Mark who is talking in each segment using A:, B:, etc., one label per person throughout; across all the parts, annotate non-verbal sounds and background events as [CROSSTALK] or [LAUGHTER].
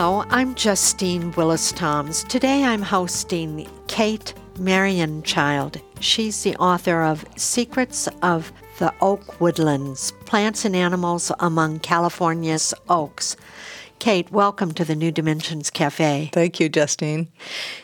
A: Hello, I'm Justine Willis Toms. Today I'm hosting Kate Marianchild. She's the author of Secrets of the Oak Woodlands Plants and Animals Among California's Oaks. Kate, welcome to the New Dimensions Cafe.
B: Thank you, Justine.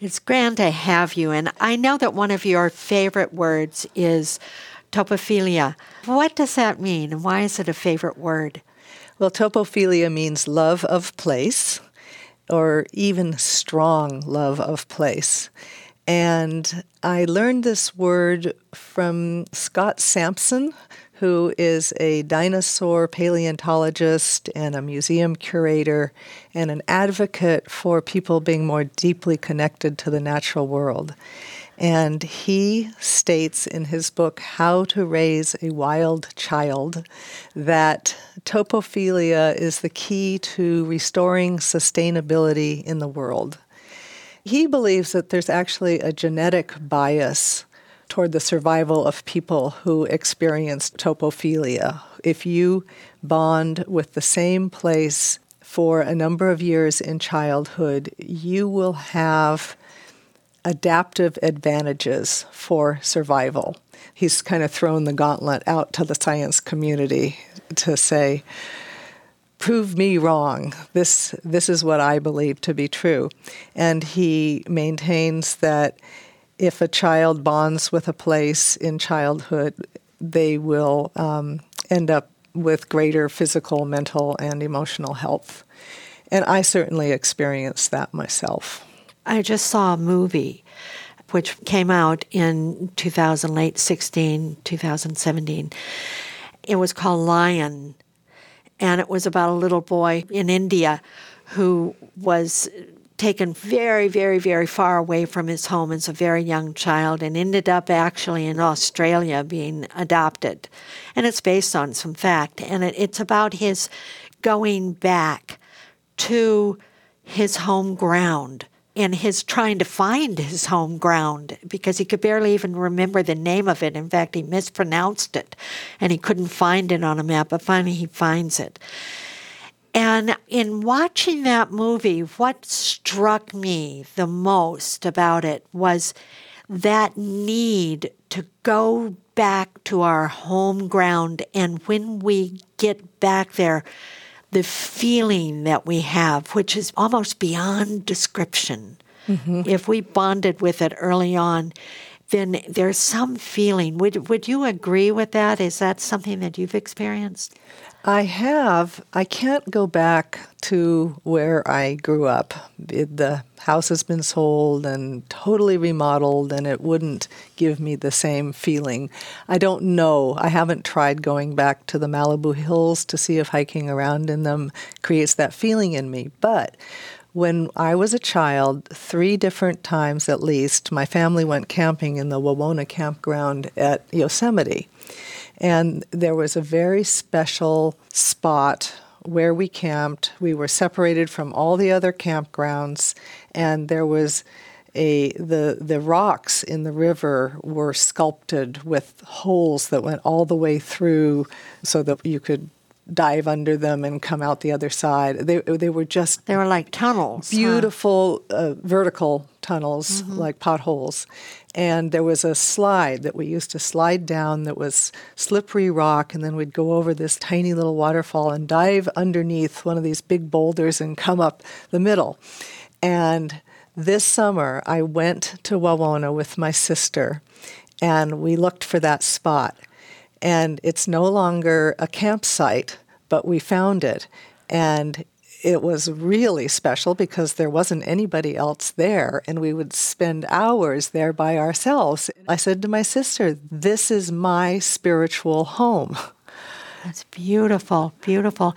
A: It's grand to have you, and I know that one of your favorite words is topophilia. What does that mean, and why is it a favorite word?
B: Well, topophilia means love of place, or even strong love of place. And I learned this word from Scott Sampson, who is a dinosaur paleontologist and a museum curator and an advocate for people being more deeply connected to the natural world. And he states in his book, How to Raise a Wild Child, that topophilia is the key to restoring sustainability in the world. He believes that there's actually a genetic bias toward the survival of people who experience topophilia. If you bond with the same place for a number of years in childhood, you will have adaptive advantages for survival. He's kind of thrown the gauntlet out to the science community to say, prove me wrong. This this is what I believe to be true. And he maintains that if a child bonds with a place in childhood, they will um, end up with greater physical, mental, and emotional health. And I certainly experienced that myself.
A: I just saw a movie which came out in 2000, late 16, 2017. It was called Lion, and it was about a little boy in India who was taken very, very, very far away from his home as a very young child and ended up actually in Australia being adopted. And it's based on some fact. And it, it's about his going back to his home ground and his trying to find his home ground because he could barely even remember the name of it. In fact, he mispronounced it and he couldn't find it on a map, but finally he finds it. And in watching that movie, what struck me the most about it was that need to go back to our home ground. And when we get back there, the feeling that we have, which is almost beyond description. Mm-hmm. If we bonded with it early on, then there's some feeling. Would, would you agree with that? Is that something that you've experienced?
B: I have. I can't go back to where I grew up. It, the house has been sold and totally remodeled, and it wouldn't give me the same feeling. I don't know. I haven't tried going back to the Malibu Hills to see if hiking around in them creates that feeling in me. But when I was a child, three different times at least, my family went camping in the Wawona campground at Yosemite. And there was a very special spot where we camped. We were separated from all the other campgrounds, and there was a the the rocks in the river were sculpted with holes that went all the way through, so that you could dive under them and come out the other side. They they were just
A: they were like tunnels,
B: beautiful huh? uh, vertical tunnels mm-hmm. like potholes. And there was a slide that we used to slide down that was slippery rock, and then we'd go over this tiny little waterfall and dive underneath one of these big boulders and come up the middle. And this summer, I went to Wawona with my sister, and we looked for that spot and it's no longer a campsite, but we found it. And it was really special because there wasn't anybody else there, and we would spend hours there by ourselves. I said to my sister, This is my spiritual home.
A: That's beautiful, beautiful.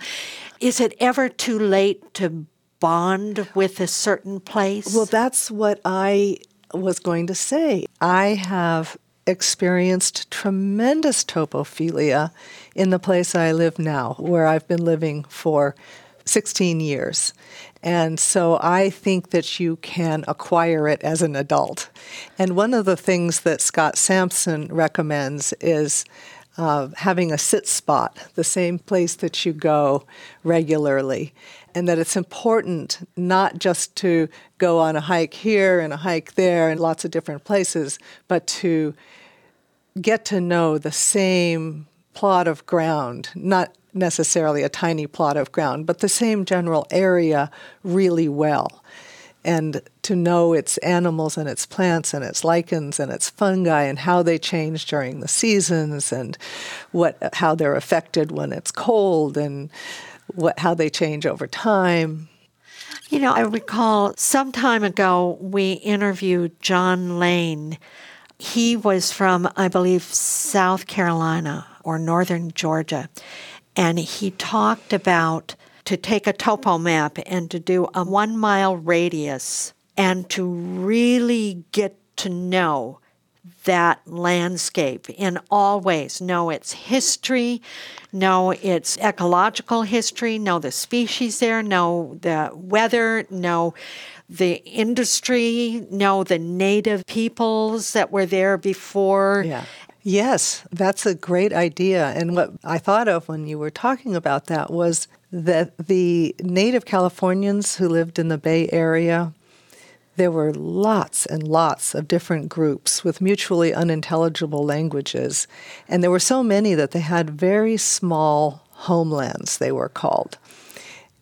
A: Is it ever too late to bond with a certain place?
B: Well, that's what I was going to say, I have experienced tremendous topophilia in the place I live now, where I've been living for 16 years. And so I think that you can acquire it as an adult. And one of the things that Scott Sampson recommends is uh, having a sit spot, the same place that you go regularly. And that it's important not just to go on a hike here and a hike there and lots of different places, but to get to know the same plot of ground, not necessarily a tiny plot of ground, but the same general area really well. And to know its animals and its plants and its lichens and its fungi and how they change during the seasons and what how they're affected when it's cold and what how they change over time.
A: You know, I recall some time ago we interviewed John Lane. He was from, I believe, South Carolina or northern Georgia and he talked about to take a topo map and to do a one mile radius and to really get to know that landscape in all ways. Know its history, know its ecological history, know the species there, know the weather, know the industry, know the native peoples that were there before.
B: Yeah. Yes, that's a great idea. And what I thought of when you were talking about that was that the native Californians who lived in the Bay Area, there were lots and lots of different groups with mutually unintelligible languages. And there were so many that they had very small homelands, they were called.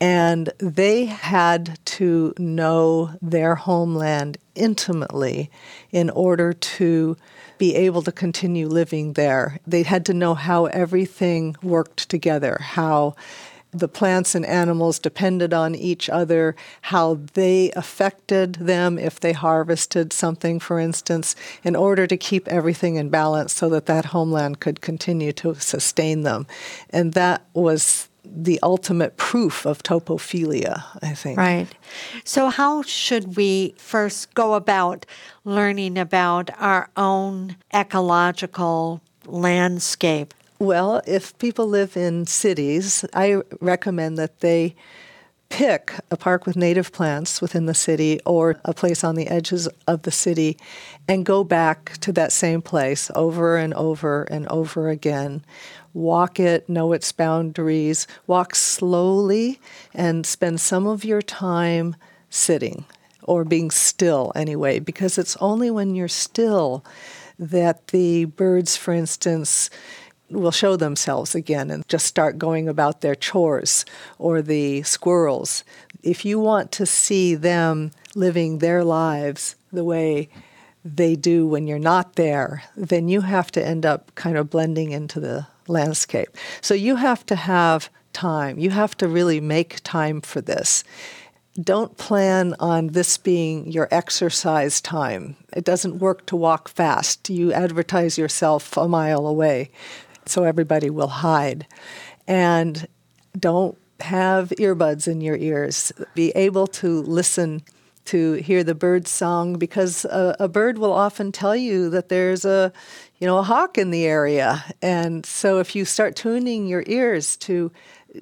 B: And they had to know their homeland intimately in order to be able to continue living there. They had to know how everything worked together, how the plants and animals depended on each other, how they affected them if they harvested something, for instance, in order to keep everything in balance so that that homeland could continue to sustain them. And that was the ultimate proof of topophilia, I think.
A: Right. So, how should we first go about learning about our own ecological landscape?
B: Well, if people live in cities, I recommend that they pick a park with native plants within the city or a place on the edges of the city and go back to that same place over and over and over again. Walk it, know its boundaries, walk slowly, and spend some of your time sitting or being still anyway, because it's only when you're still that the birds, for instance, will show themselves again and just start going about their chores, or the squirrels. If you want to see them living their lives the way they do when you're not there, then you have to end up kind of blending into the landscape. So you have to have time. You have to really make time for this. Don't plan on this being your exercise time. It doesn't work to walk fast. You advertise yourself a mile away so everybody will hide. And don't have earbuds in your ears. Be able to listen to hear the bird song because a, a, bird will often tell you that there's a you know a hawk in the area and so if you start tuning your ears to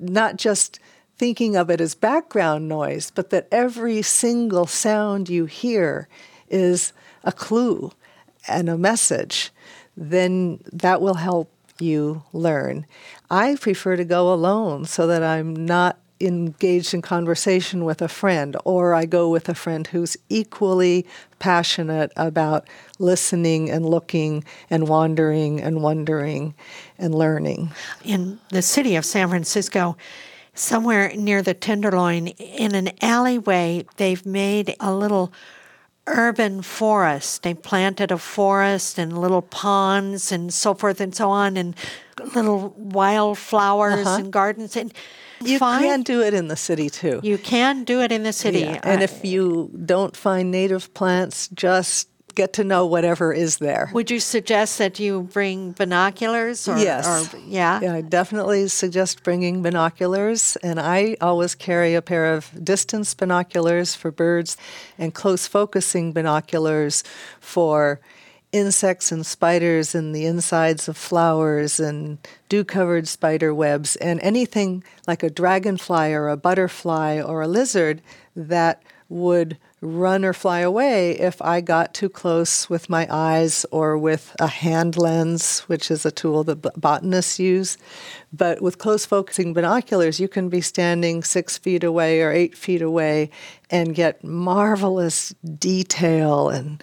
B: not just thinking of it as background noise but that every single sound you hear is a clue and a message then that will help you learn i prefer to go alone so that i'm not engaged in conversation with a friend, or I go with a friend who's equally passionate about listening and looking and wandering and wondering and learning.
A: In the city of San Francisco, somewhere near the Tenderloin, in an alleyway, they've made a little urban forest. They planted a forest and little ponds and so forth and so on, and little wildflowers uh-huh. and gardens. And
B: you find, can do it in the city too.
A: You can do it in the city. Yeah.
B: And if you don't find native plants, just get to know whatever is there.
A: Would you suggest that you bring binoculars? Or,
B: yes.
A: Or, yeah?
B: yeah. I definitely suggest bringing binoculars. And I always carry a pair of distance binoculars for birds and close focusing binoculars for insects and spiders and the insides of flowers and dew covered spider webs and anything like a dragonfly or a butterfly or a lizard that would run or fly away if I got too close with my eyes or with a hand lens, which is a tool that botanists use. But with close focusing binoculars, you can be standing six feet away or eight feet away and get marvelous detail and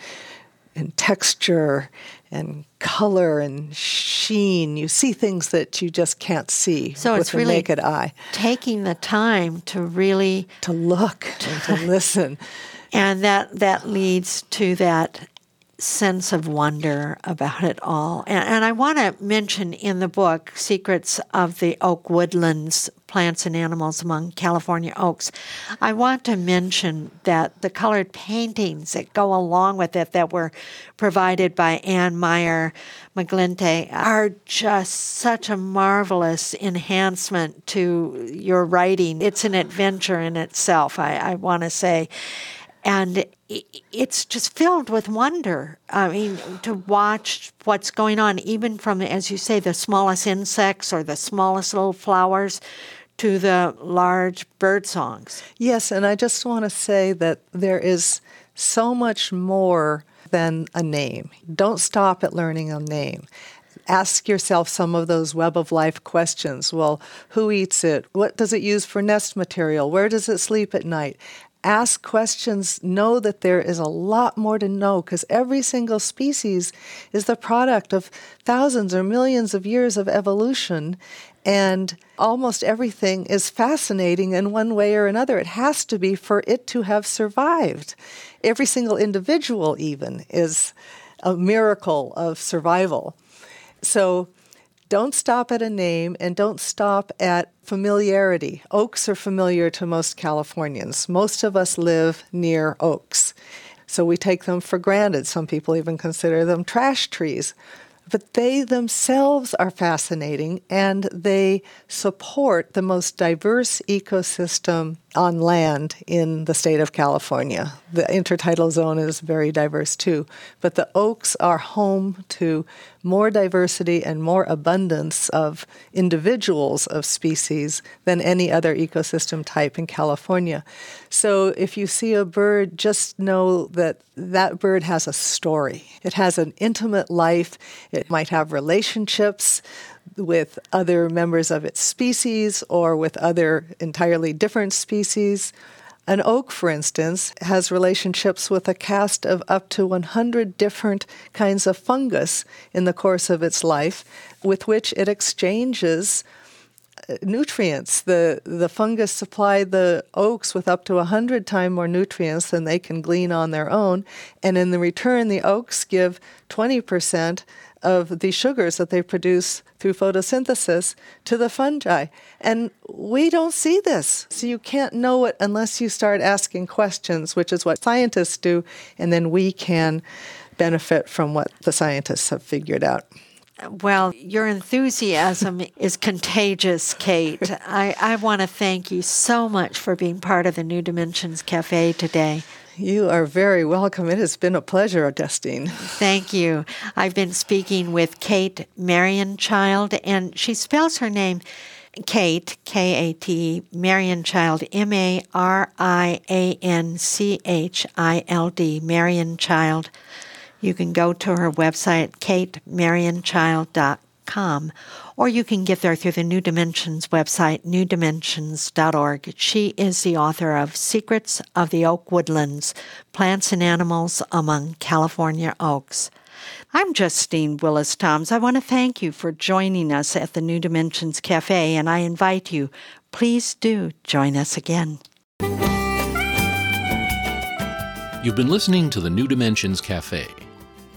B: and texture and color and sheen. You see things that you just can't see
A: so
B: with
A: it's
B: the
A: really
B: naked eye.
A: Taking the time to really
B: to look and to [LAUGHS] listen.
A: And that that leads to that sense of wonder about it all. And, and I want to mention in the book, Secrets of the Oak Woodlands Plants and Animals Among California Oaks, I want to mention that the colored paintings that go along with it that were provided by Ann Meyer Maglinte are just such a marvelous enhancement to your writing. It's an adventure in itself, I, I want to say and it's just filled with wonder. I mean, to watch what's going on, even from, as you say, the smallest insects or the smallest little flowers to the large bird songs.
B: Yes, and I just want to say that there is so much more than a name. Don't stop at learning a name ask yourself some of those web of life questions. Well, who eats it? What does it use for nest material? Where does it sleep at night? Ask questions, know that there is a lot more to know because every single species is the product of thousands or millions of years of evolution. And almost everything is fascinating in one way or another. It has to be for it to have survived. Every single individual, even, is a miracle of survival. So don't stop at a name and don't stop at familiarity. Oaks are familiar to most Californians. Most of us live near oaks. So we take them for granted. Some people even consider them trash trees but they themselves are fascinating and they support the most diverse ecosystem on land in the state of California. The intertidal zone is very diverse too, but the oaks are home to more diversity and more abundance of individuals of species than any other ecosystem type in California. So if you see a bird, just know that that bird has a story. It has an intimate life. It might have relationships with other members of its species or with other entirely different species. An oak, for instance, has relationships with a cast of up to 100 different kinds of fungus in the course of its life, with which it exchanges nutrients. The, the fungus supply the oaks with up to a 100 times more nutrients than they can glean on their own. And in the return, the oaks give 20% of the sugars that they produce through photosynthesis to the fungi. And we don't see this. So you can't know it unless you start asking questions, which is what scientists do, and then we can benefit from what the scientists have figured out.
A: Well, your enthusiasm is contagious, Kate. [LAUGHS] I, I want to thank you so much for being part of the New Dimensions Cafe today.
B: You are very welcome. It has been a pleasure, Justine.
A: Thank you. I've been speaking with Kate Marianchild, and she spells her name Kate, K A T, Marianchild, M A R I A N C H I L D, Marianchild. You can go to her website, katemarianchild.com, or you can get there through the New Dimensions website, newdimensions.org. She is the author of Secrets of the Oak Woodlands Plants and Animals Among California Oaks. I'm Justine Willis Toms. I want to thank you for joining us at the New Dimensions Cafe, and I invite you, please do join us again.
C: You've been listening to the New Dimensions Cafe.